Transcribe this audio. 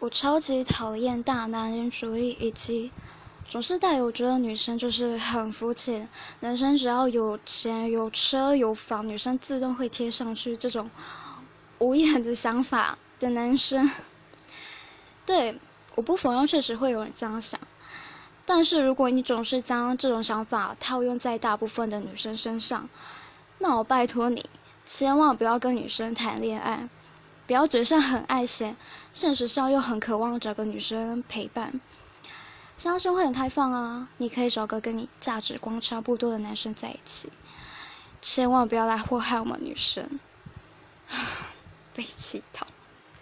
我超级讨厌大男人主义，以及总是带有觉得女生就是很肤浅，男生只要有钱、有车、有房，女生自动会贴上去这种无眼的想法的男生。对，我不否认，确实会有人这样想。但是如果你总是将这种想法套用在大部分的女生身上，那我拜托你，千万不要跟女生谈恋爱。不要嘴上很爱显，现实上又很渴望找个女生陪伴。现在社会很开放啊，你可以找个跟你价值观差不多的男生在一起。千万不要来祸害我们女生，被气到。